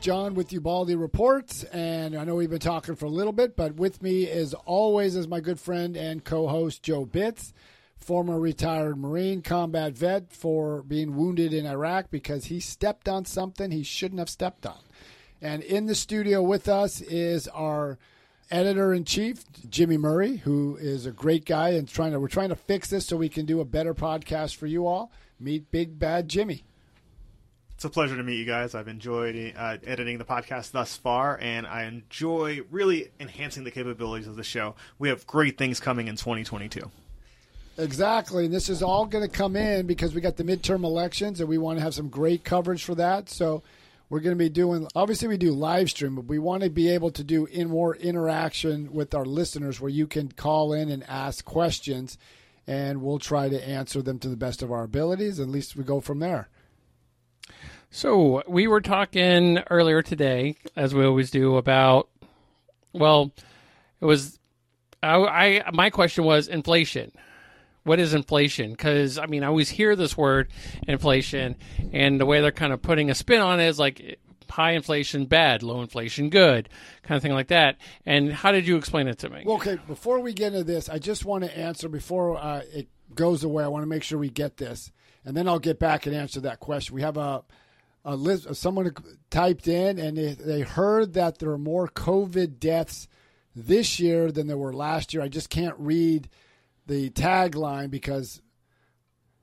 John with Ubaldi Reports, and I know we've been talking for a little bit, but with me, as always, is my good friend and co-host Joe Bitz, former retired Marine combat vet for being wounded in Iraq because he stepped on something he shouldn't have stepped on. And in the studio with us is our editor in chief, Jimmy Murray, who is a great guy and trying to we're trying to fix this so we can do a better podcast for you all. Meet Big Bad Jimmy. It's a pleasure to meet you guys. I've enjoyed uh, editing the podcast thus far, and I enjoy really enhancing the capabilities of the show. We have great things coming in 2022. Exactly. And this is all going to come in because we got the midterm elections and we want to have some great coverage for that. So we're going to be doing, obviously, we do live stream, but we want to be able to do in more interaction with our listeners where you can call in and ask questions and we'll try to answer them to the best of our abilities. At least we go from there. So we were talking earlier today, as we always do, about well, it was I, I my question was inflation. What is inflation? Because I mean, I always hear this word inflation, and the way they're kind of putting a spin on it is like high inflation bad, low inflation good, kind of thing like that. And how did you explain it to me? Well, okay, before we get into this, I just want to answer before uh, it goes away. I want to make sure we get this, and then I'll get back and answer that question. We have a a list. Someone typed in, and they, they heard that there are more COVID deaths this year than there were last year. I just can't read the tagline because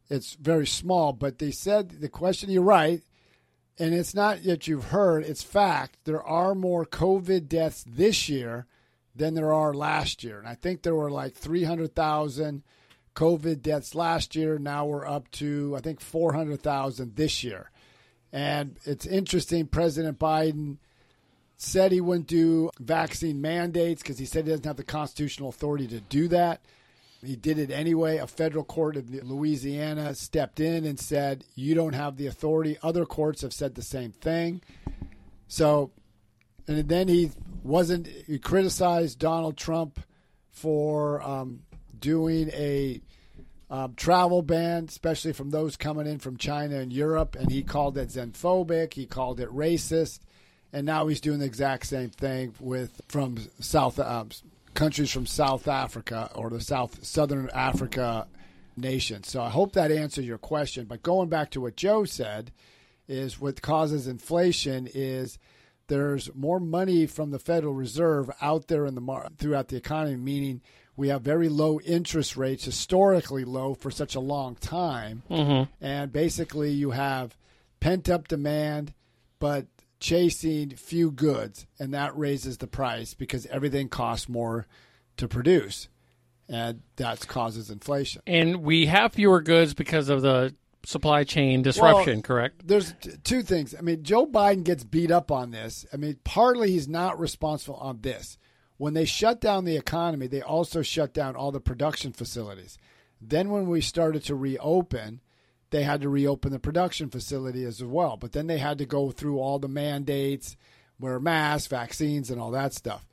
it's very small. But they said the question. You're right, and it's not that you've heard. It's fact. There are more COVID deaths this year than there are last year, and I think there were like three hundred thousand. COVID deaths last year. Now we're up to, I think, 400,000 this year. And it's interesting, President Biden said he wouldn't do vaccine mandates because he said he doesn't have the constitutional authority to do that. He did it anyway. A federal court of Louisiana stepped in and said, You don't have the authority. Other courts have said the same thing. So, and then he wasn't, he criticized Donald Trump for um, doing a um, travel ban, especially from those coming in from China and Europe, and he called it xenophobic. He called it racist, and now he's doing the exact same thing with from South um, countries from South Africa or the South Southern Africa nation. So I hope that answers your question. But going back to what Joe said, is what causes inflation is there's more money from the Federal Reserve out there in the mar- throughout the economy, meaning we have very low interest rates, historically low for such a long time. Mm-hmm. And basically, you have pent up demand, but chasing few goods. And that raises the price because everything costs more to produce. And that causes inflation. And we have fewer goods because of the supply chain disruption, Well, correct? There's t- two things. I mean, Joe Biden gets beat up on this. I mean, partly he's not responsible on this. When they shut down the economy, they also shut down all the production facilities. Then, when we started to reopen, they had to reopen the production facility as well. But then they had to go through all the mandates, wear masks, vaccines, and all that stuff.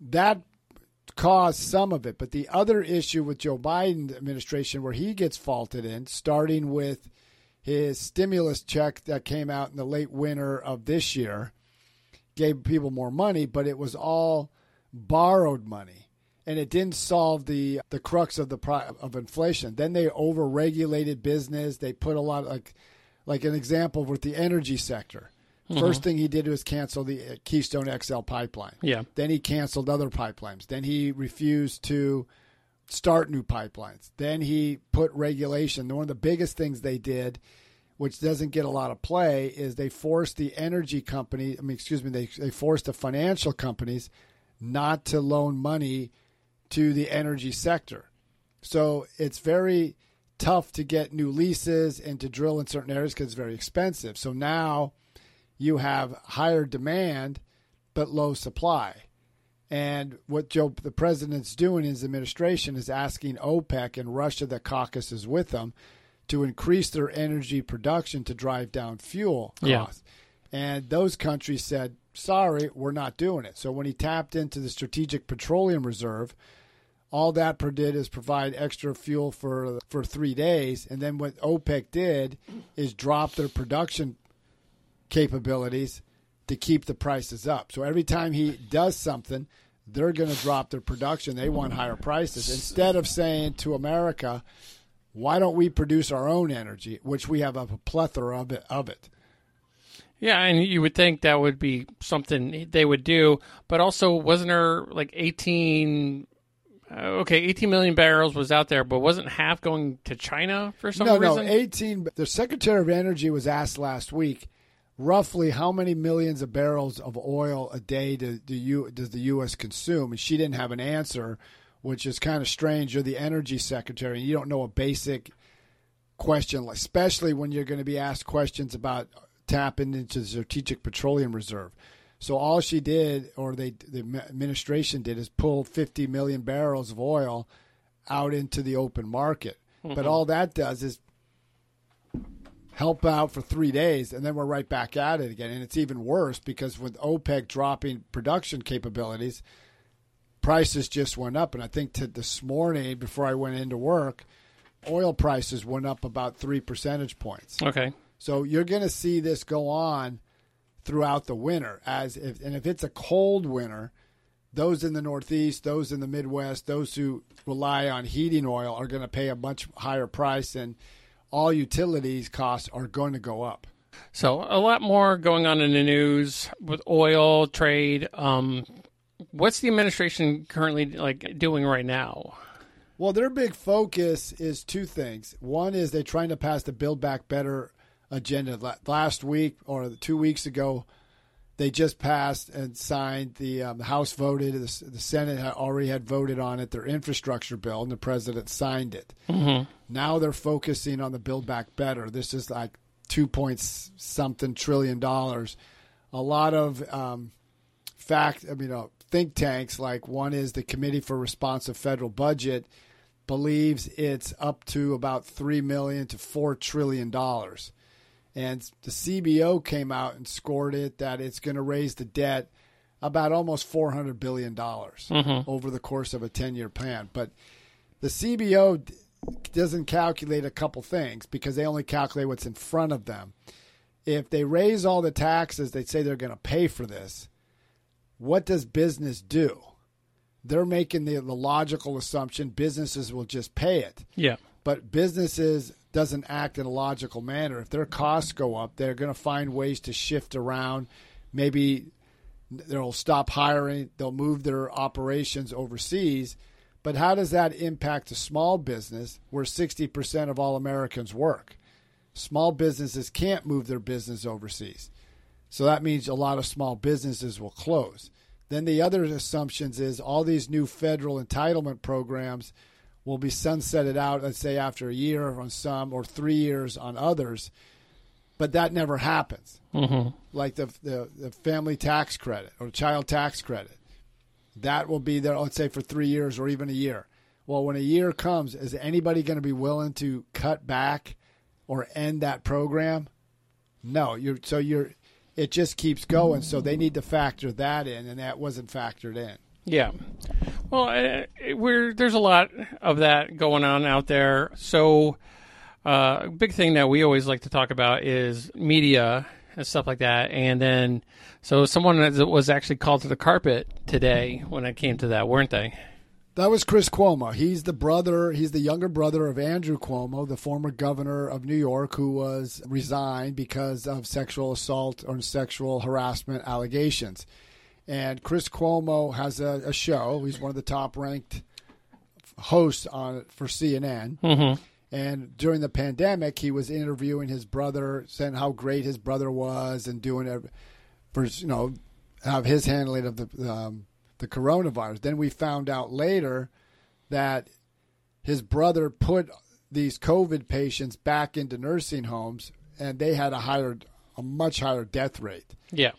That caused some of it. But the other issue with Joe Biden administration, where he gets faulted in, starting with his stimulus check that came out in the late winter of this year, gave people more money, but it was all borrowed money, and it didn't solve the the crux of the of inflation. Then they overregulated business. They put a lot of, like like an example with the energy sector. First thing he did was cancel the uh, Keystone XL pipeline. Yeah. Then he canceled other pipelines. Then he refused to start new pipelines. Then he put regulation. One of the biggest things they did, which doesn't get a lot of play, is they forced the energy company, I mean, excuse me, they, they forced the financial companies not to loan money to the energy sector. So it's very tough to get new leases and to drill in certain areas because it's very expensive. So now you have higher demand but low supply. And what Joe, the president's doing in his administration is asking OPEC and Russia, that caucuses with them, to increase their energy production to drive down fuel Yeah. And those countries said, sorry, we're not doing it. So when he tapped into the Strategic Petroleum Reserve, all that did is provide extra fuel for for three days. And then what OPEC did is drop their production capabilities to keep the prices up. So every time he does something, they're going to drop their production. They want higher prices instead of saying to America, "Why don't we produce our own energy, which we have a plethora of it." Of it. Yeah, and you would think that would be something they would do, but also wasn't there like 18 uh, okay, 18 million barrels was out there, but wasn't half going to China for some no, reason? No, 18 the Secretary of Energy was asked last week roughly how many millions of barrels of oil a day do, do you, does the U.S. consume? And she didn't have an answer, which is kind of strange. You're the energy secretary, and you don't know a basic question, especially when you're going to be asked questions about tapping into the Strategic Petroleum Reserve. So all she did, or they, the administration did, is pull 50 million barrels of oil out into the open market. Mm-hmm. But all that does is help out for three days, and then we're right back at it again. And it's even worse because with OPEC dropping production capabilities, prices just went up. And I think to this morning, before I went into work, oil prices went up about three percentage points. Okay. So you're going to see this go on throughout the winter. As if, and if it's a cold winter, those in the Northeast, those in the Midwest, those who rely on heating oil are going to pay a much higher price, and all utilities costs are going to go up. So a lot more going on in the news with oil trade. Um, what's the administration currently like doing right now? Well, their big focus is two things. One is they're trying to pass the Build Back Better agenda. Last week or two weeks ago, they just passed and signed the, um, the House voted, the, the, Senate had already had voted on it, their infrastructure bill, and the president signed it. Mm-hmm. Now they're focusing on the Build Back Better. This is like two point something trillion dollars. A lot of um, fact, I mean, uh, think tanks like one is the Committee for Responsive Federal Budget believes it's up to about three million to four trillion dollars. And the CBO came out and scored it that it's going to raise the debt about almost $400 billion mm-hmm. over the course of a 10 year plan. But the CBO doesn't calculate a couple things because they only calculate what's in front of them. If they raise all the taxes, they say they're going to pay for this. What does business do? They're making the, the logical assumption businesses will just pay it. Yeah. But businesses doesn't act in a logical manner. If their costs go up, they're going to find ways to shift around. Maybe they'll stop hiring, they'll move their operations overseas. But how does that impact a small business where 60% of all Americans work? Small businesses can't move their business overseas. So that means a lot of small businesses will close. Then the other assumptions is all these new federal entitlement programs – will be sunsetted out, let's say after a year on some or three years on others. But that never happens. Mm-hmm. Like the, the, the family tax credit or child tax credit, that will be there. Let's say for three years or even a year. Well, when a year comes, is anybody going to be willing to cut back or end that program? No. You're so you're. It just keeps going. So they need to factor that in, and that wasn't factored in. Yeah. Well, we're there's a lot of that going on out there. So, uh, a big thing that we always like to talk about is media and stuff like that. And then, so someone that was actually called to the carpet today when it came to that, weren't they? That was Chris Cuomo. He's the brother, he's the younger brother of Andrew Cuomo, the former governor of New York, who was resigned because of sexual assault or sexual harassment allegations. And Chris Cuomo has a, a show. He's one of the top ranked hosts on for CNN. Mm-hmm. And during the pandemic, he was interviewing his brother, saying how great his brother was, and doing it for you know have his handling of the um, the coronavirus. Then we found out later that his brother put these COVID patients back into nursing homes, and they had a higher, a much higher death rate. Yeah.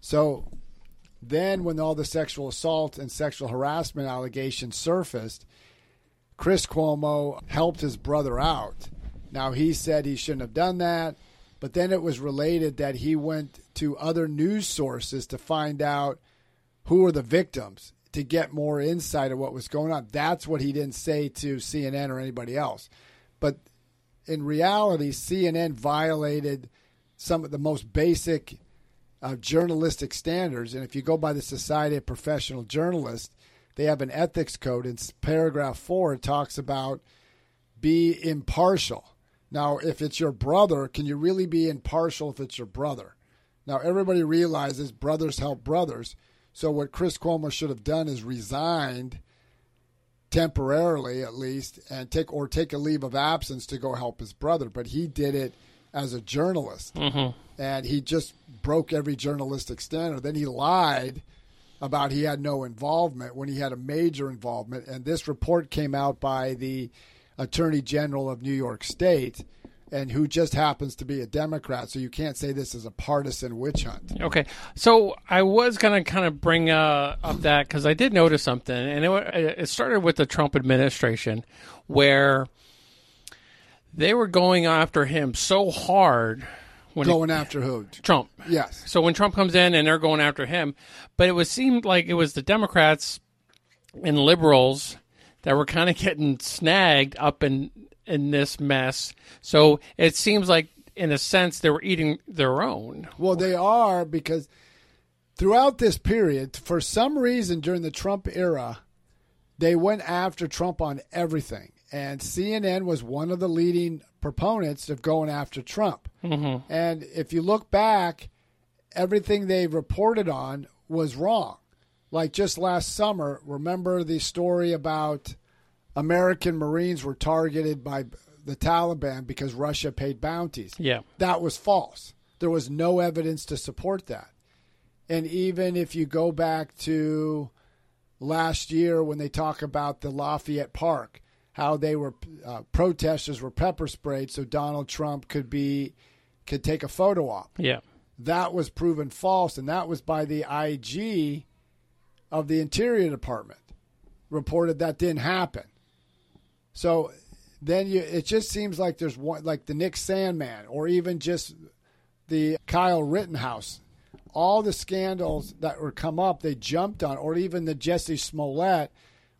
So then, when all the sexual assault and sexual harassment allegations surfaced, Chris Cuomo helped his brother out. Now, he said he shouldn't have done that, but then it was related that he went to other news sources to find out who were the victims to get more insight of what was going on. That's what he didn't say to CNN or anybody else. But in reality, CNN violated some of the most basic of journalistic standards. And if you go by the Society of Professional Journalists, they have an ethics code. In paragraph four, it talks about be impartial. Now, if it's your brother, can you really be impartial if it's your brother? Now, everybody realizes brothers help brothers. So, what Chris Cuomo should have done is resigned temporarily, at least, and take or take a leave of absence to go help his brother. But he did it as a journalist, Mm-hmm. And he just broke every journalistic standard. Then he lied about he had no involvement when he had a major involvement. And this report came out by the Attorney General of New York State, and who just happens to be a Democrat. So you can't say this is a partisan witch hunt. Okay, so I was gonna kind of bring uh, up that because I did notice something, and it, it started with the Trump administration, where they were going after him so hard when Going after who? Trump. Yes. So when Trump comes in and they're going after him, but it was seemed like it was the Democrats and liberals that were kind of getting snagged up in in this mess. So it seems like, in a sense, they were eating their own. Well, they are because throughout this period, for some reason during the Trump era, they went after Trump on everything. And CNN was one of the leading proponents of going after Trump. Mm-hmm. And if you look back, everything they reported on was wrong. Like just last summer, remember the story about American Marines were targeted by the Taliban because Russia paid bounties Yeah. that was false. There was no evidence to support that. And even if you go back to last year when they talk about the Lafayette Park, how they were uh, protesters were pepper sprayed so Donald Trump could be could take a photo op. Yeah. That was proven false, and that was by the IG of the Interior Department. Reported that didn't happen. So then you, it just seems like there's one, like the Nick Sandmann, or even just the Kyle Rittenhouse. All the scandals that were come up, they jumped on, or even the Jussie Smollett,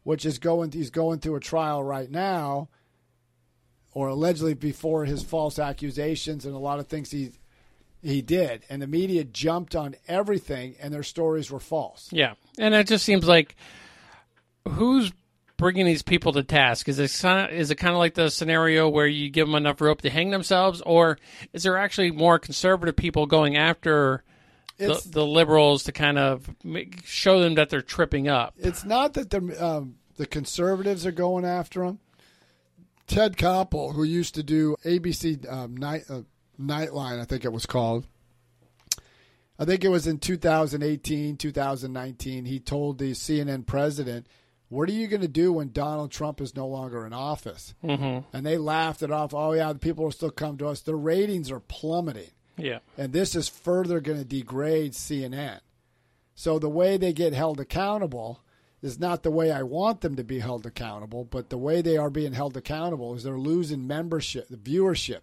which is going, he's going through a trial right now, or allegedly before his false accusations and a lot of things he he did, and the media jumped on everything, and their stories were false. Yeah. And it just seems like who's bringing these people to task? Is it is it kind of like the scenario where you give them enough rope to hang themselves, or is there actually more conservative people going after the, It's the liberals to kind of make, show them that they're tripping up? it's not that the um, the conservatives are going after them. Ted Koppel, who used to do ABC um, night uh, Nightline, I think it was called. I think it was in 2018, 2019. He told the CNN president, "What are you going to do when Donald Trump is no longer in office?" Mm-hmm. And they laughed it off. Oh yeah, the people will still come to us. Their ratings are plummeting. Yeah. And this is further going to degrade CNN. So the way they get held accountable is not the way I want them to be held accountable, but the way they are being held accountable is they're losing membership, the viewership.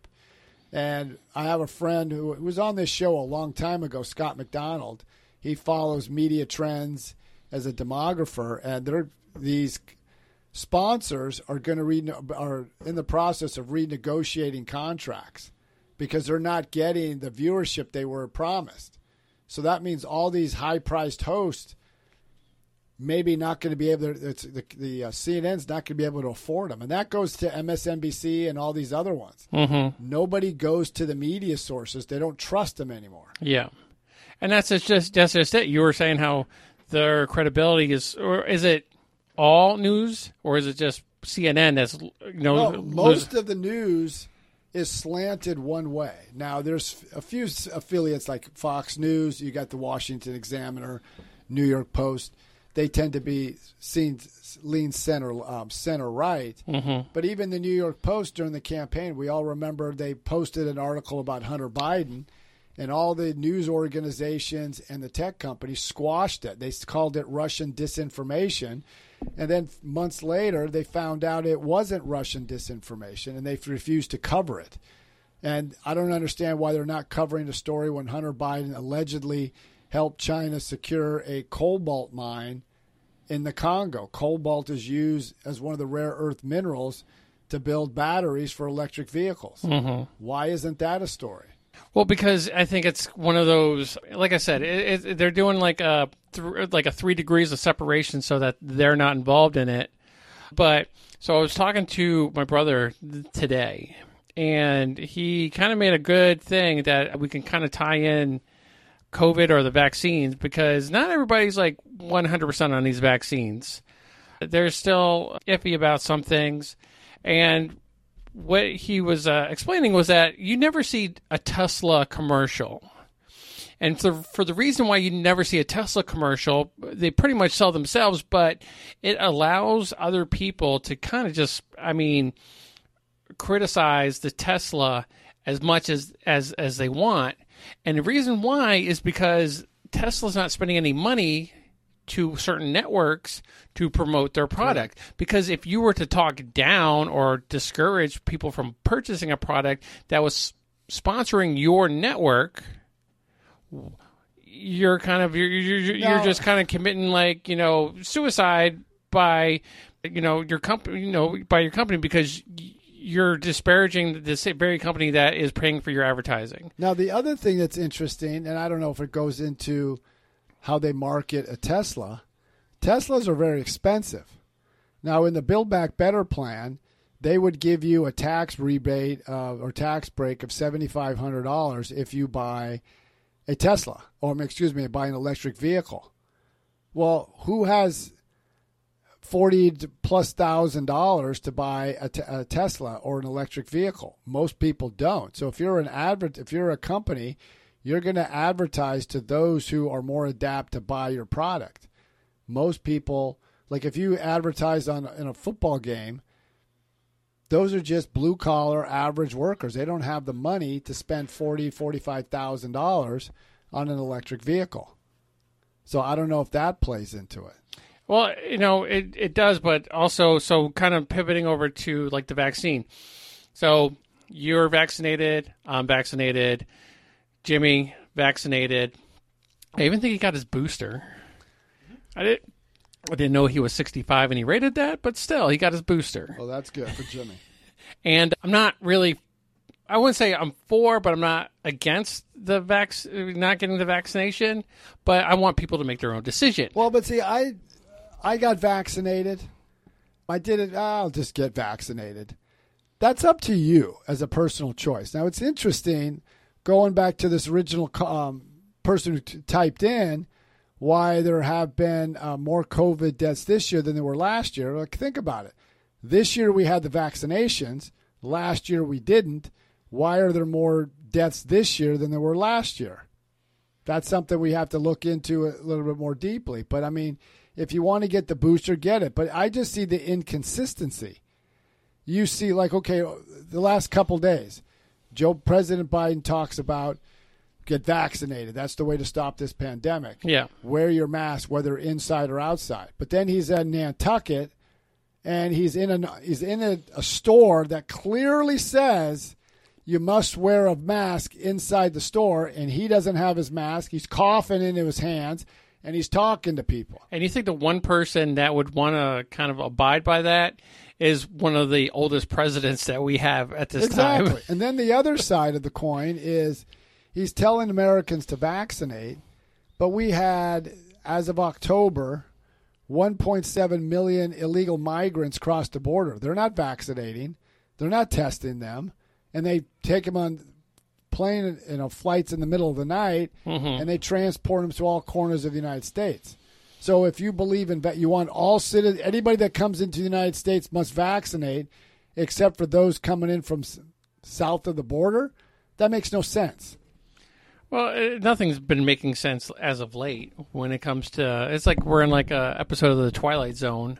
And I have a friend who was on this show a long time ago, Scott McDonald. He follows media trends as a demographer, and they're, these sponsors are going to re- are in the process of renegotiating contracts because they're not getting the viewership they were promised. So that means all these high-priced hosts maybe not going to be able to. It's, the the uh, CNN's not going to be able to afford them, and that goes to MSNBC and all these other ones. Mm-hmm. Nobody goes to the media sources; they don't trust them anymore. Yeah. And that's just, just that's just it. You were saying how their credibility is, or is it all news, or is it just CNN that's you know No, most of the news is slanted one way. Now, there's a few affiliates like Fox News. You got the Washington Examiner, New York Post. They tend to be seen lean center um, center right. Mm-hmm. But even the New York Post during the campaign, we all remember they posted an article about Hunter Biden, and all the news organizations and the tech companies squashed it. They called it Russian disinformation. And then months later, they found out it wasn't Russian disinformation and they refused to cover it. And I don't understand why they're not covering the story when Hunter Biden allegedly helped China secure a cobalt mine in the Congo. Cobalt is used as one of the rare earth minerals to build batteries for electric vehicles. Mm-hmm. Why isn't that a story? Well, because I think it's one of those. Like I said, it, it, they're doing like a th- like a three degrees of separation so that they're not involved in it. But so I was talking to my brother today, and he kind of made a good thing that we can kind of tie in COVID or the vaccines because not everybody's like 100% on these vaccines. They're still iffy about some things. And what he was uh, explaining was that you never see a Tesla commercial. And for, for the reason why you never see a Tesla commercial, they pretty much sell themselves, but it allows other people to kind of just, I mean, criticize the Tesla as much as, as, as they want. And the reason why is because Tesla's not spending any money to certain networks to promote their product. Because if you were to talk down or discourage people from purchasing a product that was sponsoring your network, you're kind of you're you're, you're No. just kind of committing like you know suicide by you know your company you know by your company because y- you're disparaging the very company that is paying for your advertising. Now, the other thing that's interesting, and I don't know if it goes into how they market a Tesla, Teslas are very expensive. Now, in the Build Back Better plan, they would give you a tax rebate uh, or tax break of $7,500 if you buy a Tesla, or excuse me, buy an electric vehicle. Well, who has forty plus thousand dollars to buy a, te- a Tesla or an electric vehicle. Most people don't. So if you're an advert, if you're a company, you're going to advertise to those who are more adapt to buy your product. Most people, like if you advertise on in a football game, those are just blue collar average workers. They don't have the money to spend forty, forty-five thousand dollars on an electric vehicle. So I don't know if that plays into it. Well, you know, it, it does, but also, so kind of pivoting over to like the vaccine. So you're vaccinated, I'm vaccinated, Jimmy vaccinated. I even think he got his booster. I didn't. I didn't know he was 65 and he rated that, but still, he got his booster. Well, that's good for Jimmy. And I'm not really, I wouldn't say I'm for, but I'm not against the vac, not getting the vaccination. But I want people to make their own decision. Well, but see, I I got vaccinated. I did it. I'll just get vaccinated. That's up to you as a personal choice. Now, it's interesting going back to this original um, person who t- typed in why there have been uh, more COVID deaths this year than there were last year. Like, think about it. This year we had the vaccinations. Last year we didn't. Why are there more deaths this year than there were last year? That's something we have to look into a little bit more deeply. But I mean, if you want to get the booster, get it. But I just see the inconsistency. You see, like, okay, the last couple days, Joe President Biden talks about get vaccinated. That's the way to stop this pandemic. Yeah. Wear your mask, whether inside or outside. But then he's at Nantucket, and he's in a he's in a, a store that clearly says you must wear a mask inside the store, and he doesn't have his mask. He's coughing into his hands, and he's talking to people. And you think the one person that would want to kind of abide by that is one of the oldest presidents that we have at this Exactly. time. and then the other side of the coin is he's telling Americans to vaccinate, but we had, as of October, 1.7 million illegal migrants cross the border. They're not vaccinating, they're not testing them, and they take them on plane, you know, flights in the middle of the night, and they transport them to all corners of the United States. So if you believe in that, you want all citizens, anybody that comes into the United States must vaccinate, except for those coming in from s- south of the border. That makes no sense. Well, uh, nothing's been making sense as of late when it comes to. It's like we're in like a episode of the Twilight Zone,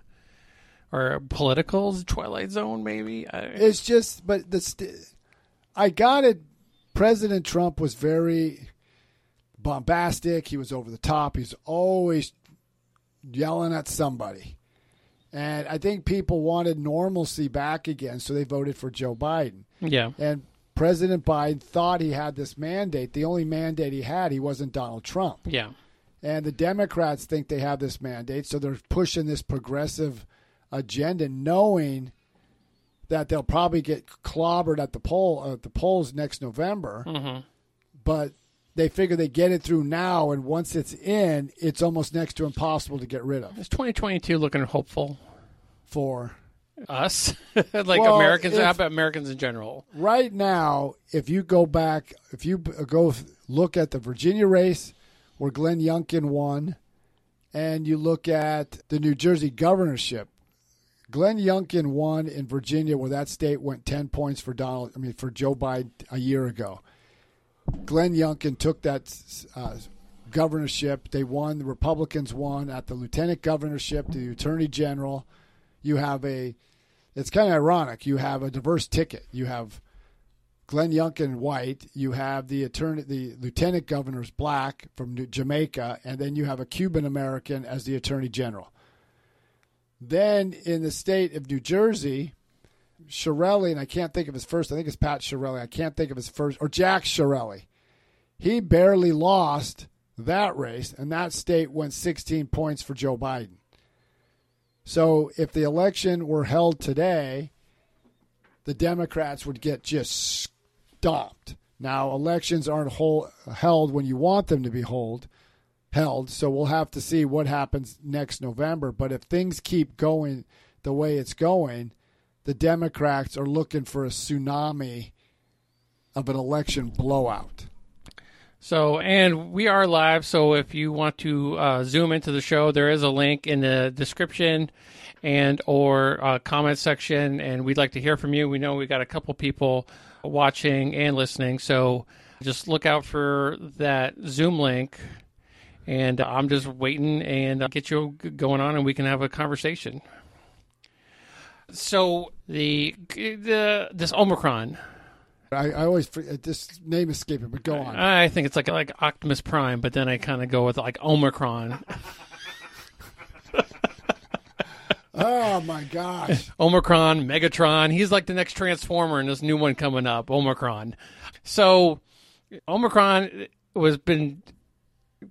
or politicals Twilight Zone, maybe. It's just, but the st- I got it. President Trump was very bombastic. He was over the top. He's always yelling at somebody. And I think people wanted normalcy back again, so they voted for Joe Biden. yeah, And President Biden thought he had this mandate. The only mandate he had, he wasn't Donald Trump. yeah. And the Democrats think they have this mandate, so they're pushing this progressive agenda, knowing that they'll probably get clobbered at the poll at the polls next November. Mm-hmm. but they figure they get it through now, and once it's in, it's almost next to impossible to get rid of. Is 2022 looking hopeful? For Us, like Well, Americans, if- how about Americans in general? right now, if you go back, if you go look at the Virginia race where Glenn Youngkin won, and you look at the New Jersey governorship, Glenn Youngkin won in Virginia where that state went 10 points for Donald, I mean, for Joe Biden a year ago. Glenn Youngkin took that uh, governorship. They won. The Republicans won at the lieutenant governorship, the attorney general. You have a, it's kind of ironic. You have a diverse ticket. You have Glenn Youngkin white. You have the attorney, the lieutenant governor's black from New- Jamaica, and then you have a Cuban American as the attorney general. Then in the state of New Jersey, Shirelli, and I can't think of his first. I think it's Pat Shirelli. I can't think of his first, or Jack Shirelli. He barely lost that race, and that state went 16 points for Joe Biden. So if the election were held today, the Democrats would get just stomped. Now, elections aren't whole, held when you want them to be hold, held, so we'll have to see what happens next November. But if things keep going the way it's going, the Democrats are looking for a tsunami of an election blowout. So, and we are live. So, if you want to uh, zoom into the show, there is a link in the description and or uh, comment section, and we'd like to hear from you. We know we got a couple people watching and listening, so just look out for that Zoom link. And I'm just waiting and uh, get you going on, and we can have a conversation. So the the this Omicron, I, I always this name escaping, but go on. I think it's like like Optimus Prime, but then I kind of go with like Omicron. Oh my gosh! Omicron, Megatron. He's like the next Transformer and this new one coming up, Omicron. So, Omicron was been.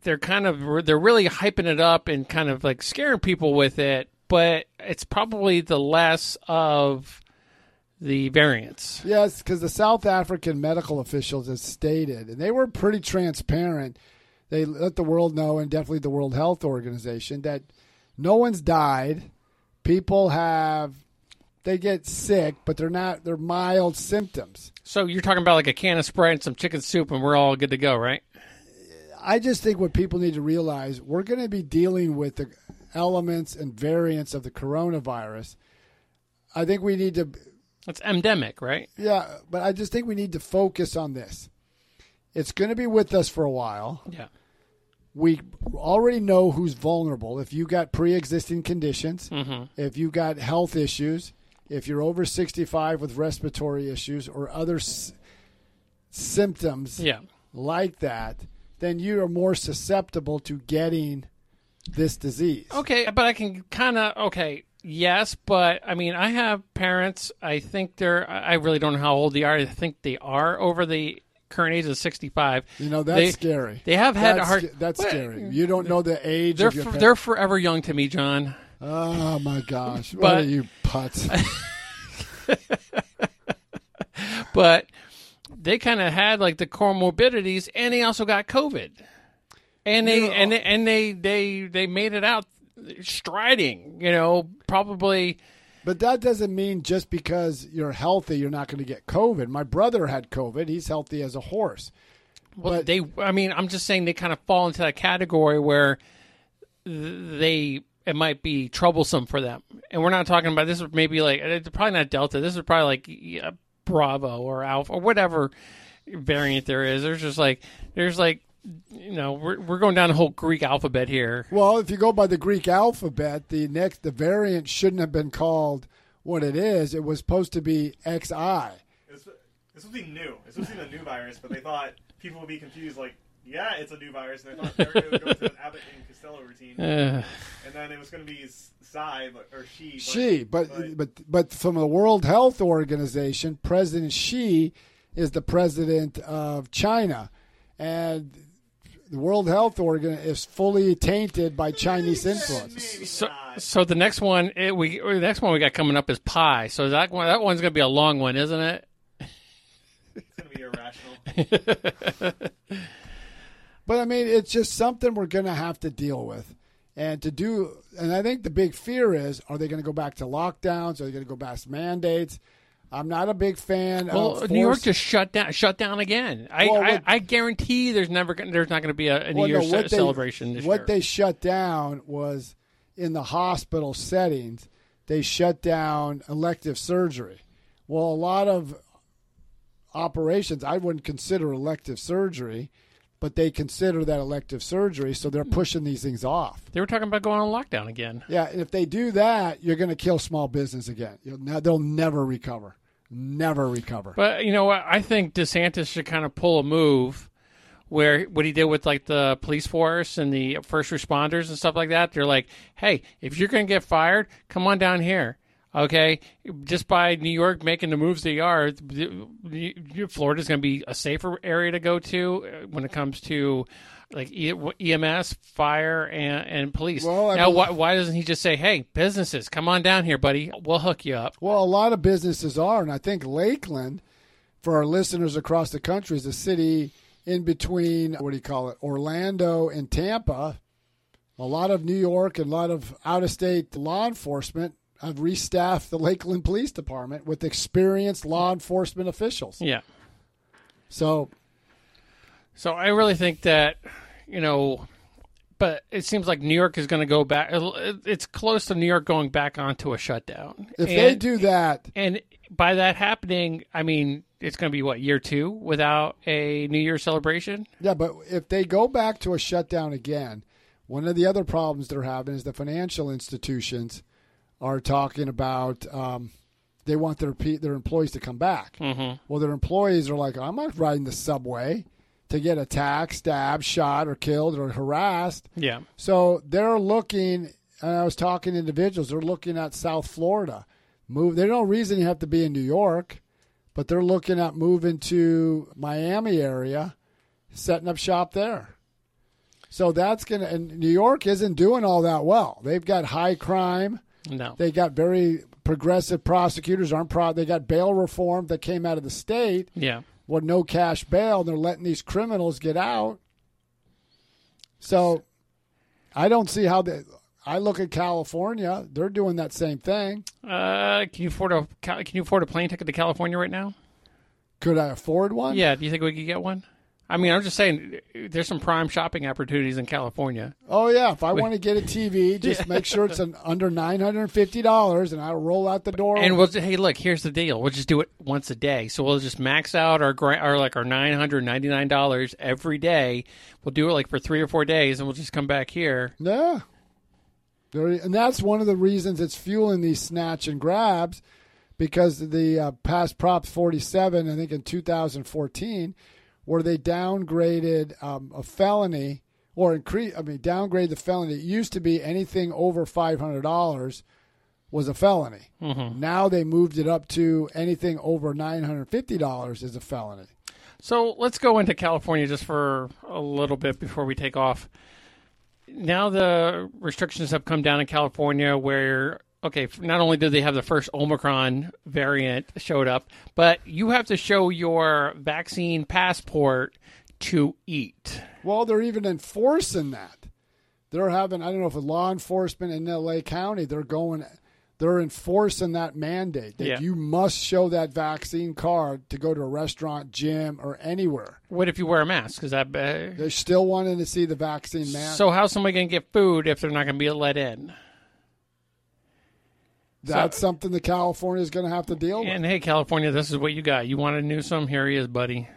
They're kind of they're really hyping it up and kind of like scaring people with it, but it's probably the less of the variants. Yes, because the South African medical officials have stated, and they were pretty transparent. They let the world know, and definitely the World Health Organization, that no one's died. People have, they get sick, but they're not, they're mild symptoms. So you're talking about like a can of Sprite and some chicken soup, and we're all good to go, right? I just think what people need to realize, we're going to be dealing with the elements and variants of the coronavirus. I think we need to It's endemic, right? Yeah, but I just think we need to focus on this. It's going to be with us for a while. Yeah. We already know who's vulnerable. If you got pre-existing conditions, Mm-hmm. if you got health issues, if you're over 65 with respiratory issues or other s- symptoms Yeah. like that, then you are more susceptible to getting this disease. Okay, but I can kind of okay. Yes, but I mean, I have parents. I think they're. I really don't know how old they are. I think they are over the current age of sixty-five. You know that's They- scary. They have had that's, a hard. That's What? scary. You don't know the age They're of your for, they're forever young to me, John. Oh my gosh! What are you putz? But they kind of had like the comorbidities, and they also got COVID, and they You know- and they, and they they they made it out striding. You know, probably. but that doesn't mean just because you're healthy, you're not going to get COVID. My brother had COVID. He's healthy as a horse. Well, But- they. I mean, I'm just saying they kind of fall into that category where they it might be troublesome for them. And we're not talking about this. Is maybe like it's probably not Delta. This is probably like yeah, Bravo or Alpha or whatever variant there is. There's just like there's like you know we're we're going down the whole Greek alphabet here. Well, if you go by the Greek alphabet, the next the variant shouldn't have been called what it is. It was supposed to be XI. It's, it's supposed to be new. It's supposed to be the new virus, but they thought people would be confused. Like, yeah, it's a new virus, and they thought they were going to go to an Abbott and Costello routine, and then it was going to be Psy, but or she. But, She, but but but from the World Health Organization, President Xi is the president of China, and the World Health Organ is fully tainted by Chinese influence. so so the next one it, we or the next one we got coming up is Pi. So that one that one's gonna be a long one, isn't it? It's going to be irrational. But I mean, it's just something we're going to have to deal with. And to do, and I think the big fear is are they going to go back to lockdowns? Are they going to go back to mandates? I'm not a big fan well, of. New York just shut down. Shut down again. I, Well, I, what- I guarantee there's never there's not going to be a, a New Well, no, Year's what ce- they- celebration this what year. they shut down was in the hospital settings. They shut down elective surgery. Well, a lot of operations I wouldn't consider elective surgery, but they consider that elective surgery, so they're hmm. pushing these things off. they were talking about going on lockdown again. Yeah, and if they do that, you're going to kill small business again. You'll, ne- they'll never recover. Never recover. But you know what? I think DeSantis should kind of pull a move where what he did with like the police force and the first responders and stuff like that. They're like, hey, if you're going to get fired, come on down here. Okay, just by New York making the moves they are, Florida's going to be a safer area to go to uh, when it comes to like EMS, fire, and, and police. Well, I now, why, why doesn't he just say, "Hey, businesses, come on down here, buddy. We'll hook you up." Well, a lot of businesses are, and I think Lakeland, for our listeners across the country, is a city in between. What do you call it? Orlando and Tampa. A lot of New York and a lot of out-of-state law enforcement have restaffed the Lakeland Police Department with experienced law enforcement officials. Yeah. So So I really think that, you know, but it seems like New York is going to go back. It's close to New York going back onto a shutdown. if and, they do that, and by that happening, I mean it's going to be what year two without a New Year celebration. Yeah, but if they go back to a shutdown again, one of the other problems they're having is the financial institutions are talking about um, they want their their employees to come back. Mm-hmm. Well, their employees are like, I'm not riding the subway to get attacked, stabbed, shot, or killed or harassed. Yeah. So they're looking. And I was talking to individuals. They're looking at South Florida. Move. There's no reason you have to be in New York, but they're looking at moving to Miami area, setting up shop there. So that's gonna. And New York isn't doing all that well. They've got high crime. No. They got very progressive prosecutors. Aren't pro. They got bail reform that came out of the state. Yeah. Well, no cash bail. And they're letting these criminals get out. So, I don't see how they. I look at California; they're doing that same thing. Uh, can you afford a can you afford a plane ticket to California right now? Could I afford one? Yeah. Do you think we could get one? I mean, I'm just saying, there's some prime shopping opportunities in California. Oh yeah. If I want to get a TV, just make sure it's an under nine hundred and fifty dollars, and I'll roll out the door. And we'll just, hey, look, here's the deal. We'll just do it once a day. So we'll just max out our our like our nine hundred ninety nine dollars every day. We'll do it like for three or four days, and we'll just come back here. Yeah. And that's one of the reasons it's fueling these snatch and grabs because the uh, past Prop 47, I think in 2014, where they downgraded um, a felony or increase, I mean, downgrade the felony. It used to be anything over $500 was a felony. Now they moved it up to anything over $950 is a felony. So let's go into California just for a little bit before we take off. Now the restrictions have come down in California where okay, not only did they have the first Omicron variant showed up, but you have to show your vaccine passport to eat. Well, they're even enforcing that. They're having, I don't know if law enforcement in LA County, they're going, they're enforcing that mandate that Yeah. you must show that vaccine card to go to a restaurant, gym, or anywhere. What if you wear a mask? Is that uh, They're still wanting to see the vaccine man. so? How's somebody going to get food if they're not going to be let in? That's something that California is going to have to deal with. And hey, California, this is what you got. You wanted Newsom? Here he is, buddy.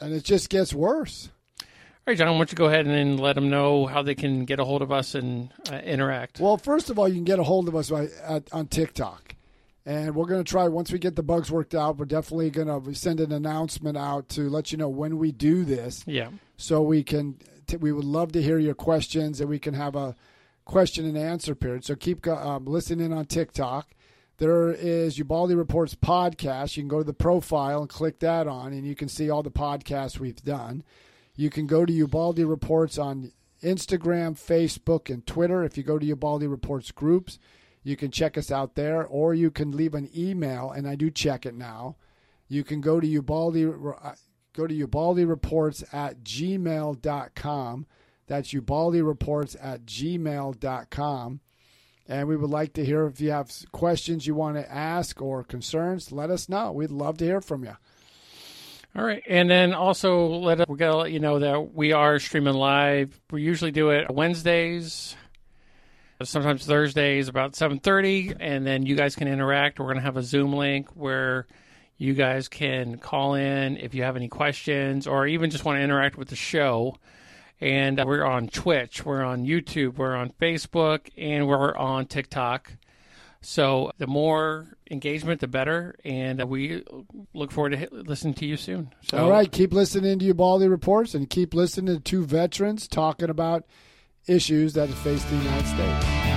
And it just gets worse. All right, John, why don't you go ahead and then let them know how they can get a hold of us and uh, interact? Well, first of all, you can get a hold of us by, at, on TikTok. And we're going to try, once we get the bugs worked out, we're definitely going to send an announcement out to let you know when we do this. yeah. so we can t- we would love to hear your questions and we can have a question and answer period. So keep um, listening on tiktok. There is ubaldi reports podcast. You can go to the profile and click that on and you can see all the podcasts we've done. You can go to ubaldi reports on instagram facebook and twitter. If you go to ubaldi reports groups you can check us out there or you can leave an email and i do check it now. You can go to Ubaldi, uh, go to Ubaldi Reports at gmail.com. That's Ubaldi Reports at gmail.com. And we would like to hear if you have questions you want to ask or concerns, let us know. We'd love to hear from you. All right, and then also let us, we're gonna let you know that we are streaming live. We usually do it Wednesdays, sometimes Thursdays about seven thirty, and then you guys can interact. We're gonna have a Zoom link where you guys can call in if you have any questions or even just want to interact with the show. And uh, we're on Twitch, we're on YouTube, we're on Facebook, and we're on TikTok. So the more engagement, the better. And uh, we look forward to listening to you soon. So, All right, keep listening to Ubaldi Reports and keep listening to two veterans talking about issues that face the United States.